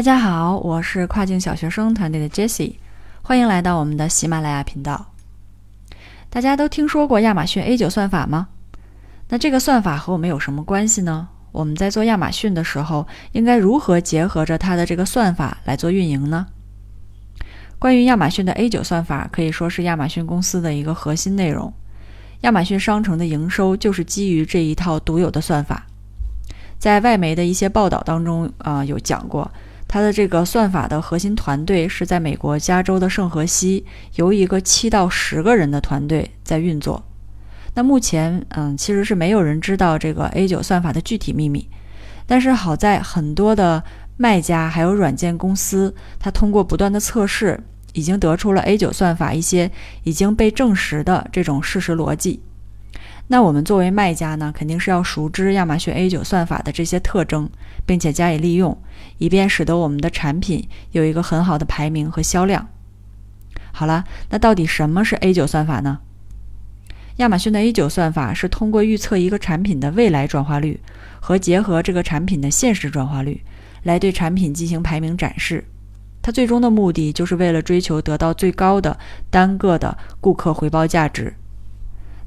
大家好，我是跨境小学生团队的 Jessie，欢迎来到我们的喜马拉雅频道。大家都听说过亚马逊 A 九算法吗？那这个算法和我们有什么关系呢？我们在做亚马逊的时候，应该如何结合着它的这个算法来做运营呢？关于亚马逊的 A 九算法，可以说是亚马逊公司的一个核心内容。亚马逊商城的营收就是基于这一套独有的算法。在外媒的一些报道当中，啊，有讲过。它的这个算法的核心团队是在美国加州的圣荷西，由一个七到十个人的团队在运作。那目前，嗯，其实是没有人知道这个 A 九算法的具体秘密。但是好在很多的卖家还有软件公司，它通过不断的测试，已经得出了 A 九算法一些已经被证实的这种事实逻辑。那我们作为卖家呢，肯定是要熟知亚马逊 A 九算法的这些特征，并且加以利用，以便使得我们的产品有一个很好的排名和销量。好了，那到底什么是 A 九算法呢？亚马逊的 A 九算法是通过预测一个产品的未来转化率和结合这个产品的现实转化率，来对产品进行排名展示。它最终的目的就是为了追求得到最高的单个的顾客回报价值。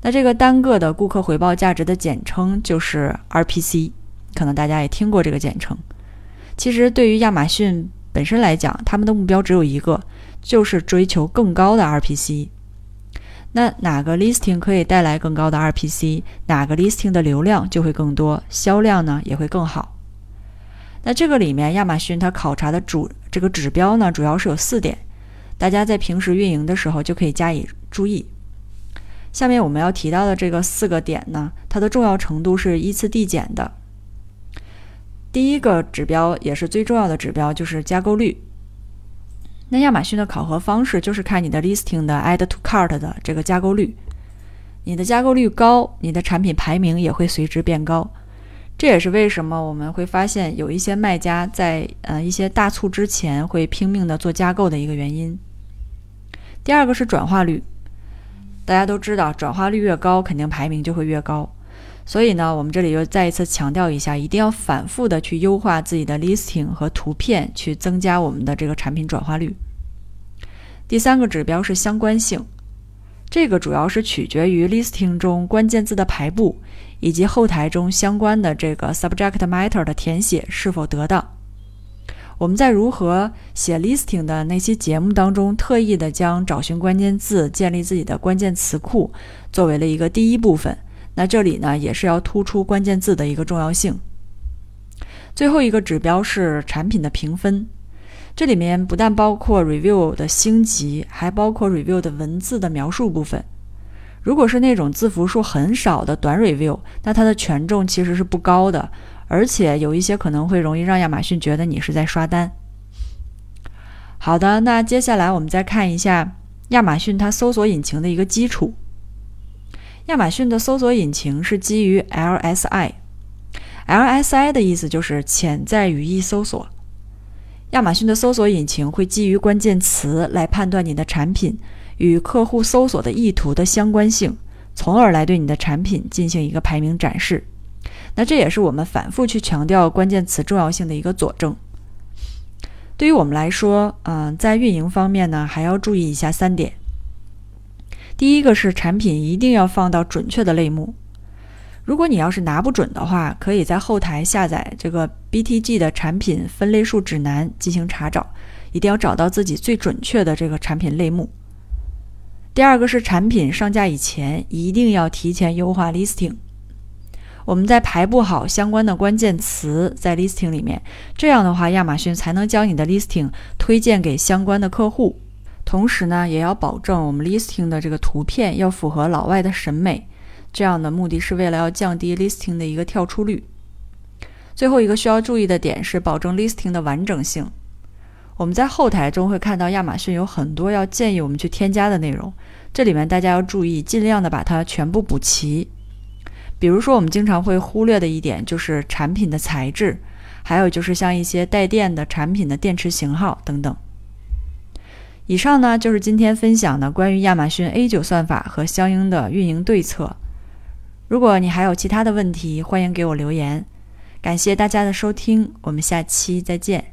那这个单个的顾客回报价值的简称就是 RPC，可能大家也听过这个简称。其实对于亚马逊本身来讲，他们的目标只有一个，就是追求更高的 RPC。那哪个 listing 可以带来更高的 RPC，哪个 listing 的流量就会更多，销量呢也会更好。那这个里面亚马逊它考察的主这个指标呢，主要是有四点，大家在平时运营的时候就可以加以注意。下面我们要提到的这个四个点呢，它的重要程度是依次递减的。第一个指标也是最重要的指标，就是加购率。那亚马逊的考核方式就是看你的 listing 的 add to cart 的这个加购率，你的加购率高，你的产品排名也会随之变高。这也是为什么我们会发现有一些卖家在呃一些大促之前会拼命的做加购的一个原因。第二个是转化率。大家都知道，转化率越高，肯定排名就会越高。所以呢，我们这里又再一次强调一下，一定要反复的去优化自己的 listing 和图片，去增加我们的这个产品转化率。第三个指标是相关性，这个主要是取决于 listing 中关键字的排布，以及后台中相关的这个 subject matter 的填写是否得当。我们在如何写 listing 的那期节目当中，特意的将找寻关键字、建立自己的关键词库作为了一个第一部分。那这里呢，也是要突出关键字的一个重要性。最后一个指标是产品的评分，这里面不但包括 review 的星级，还包括 review 的文字的描述部分。如果是那种字符数很少的短 review，那它的权重其实是不高的。而且有一些可能会容易让亚马逊觉得你是在刷单。好的，那接下来我们再看一下亚马逊它搜索引擎的一个基础。亚马逊的搜索引擎是基于 LSI，LSI 的意思就是潜在语义搜索。亚马逊的搜索引擎会基于关键词来判断你的产品与客户搜索的意图的相关性，从而来对你的产品进行一个排名展示。那这也是我们反复去强调关键词重要性的一个佐证。对于我们来说，嗯，在运营方面呢，还要注意以下三点。第一个是产品一定要放到准确的类目。如果你要是拿不准的话，可以在后台下载这个 BTG 的产品分类数指南进行查找，一定要找到自己最准确的这个产品类目。第二个是产品上架以前，一定要提前优化 listing。我们在排布好相关的关键词在 listing 里面，这样的话，亚马逊才能将你的 listing 推荐给相关的客户。同时呢，也要保证我们 listing 的这个图片要符合老外的审美。这样的目的是为了要降低 listing 的一个跳出率。最后一个需要注意的点是保证 listing 的完整性。我们在后台中会看到亚马逊有很多要建议我们去添加的内容，这里面大家要注意，尽量的把它全部补齐。比如说，我们经常会忽略的一点就是产品的材质，还有就是像一些带电的产品的电池型号等等。以上呢就是今天分享的关于亚马逊 A 九算法和相应的运营对策。如果你还有其他的问题，欢迎给我留言。感谢大家的收听，我们下期再见。